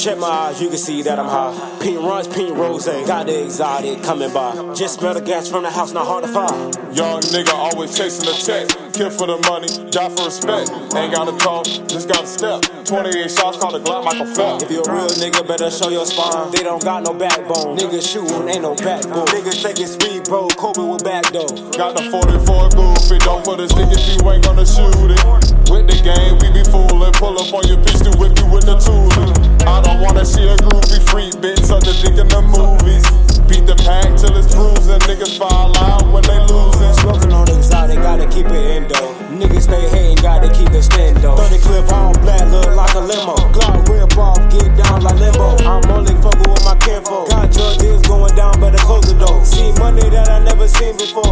Check my eyes, you can see that I'm high. Pink Runtz, pink rose, ain't got the exotic coming by. Just smell the gas from the house, not hard to find. Young nigga always chasing the check. Kill for the money, die for respect. Ain't gotta talk, just gotta step. 28 shots, call the Glock Michael Phelps. If you a real nigga, better show your spine. They don't got no backbone. Niggas shooting, ain't no backbone. Niggas think it's speed, bro. Kobe with back though. Got the 44 goofy, don't put a stick if you ain't gonna shoot it. With the game, we be fooling. Pull up on your sucker dick in the movies. Beat the pack till it's bruising. Niggas fall out when they losing. Smoking on exotic, gotta keep it in though. Niggas stay hating, gotta keep it though 30 clip on black, look like a limo. Glock whip off, get down like limbo. I'm only fucking with my kinfolk. Got drug deals going down, better close the door. See money that I never seen before.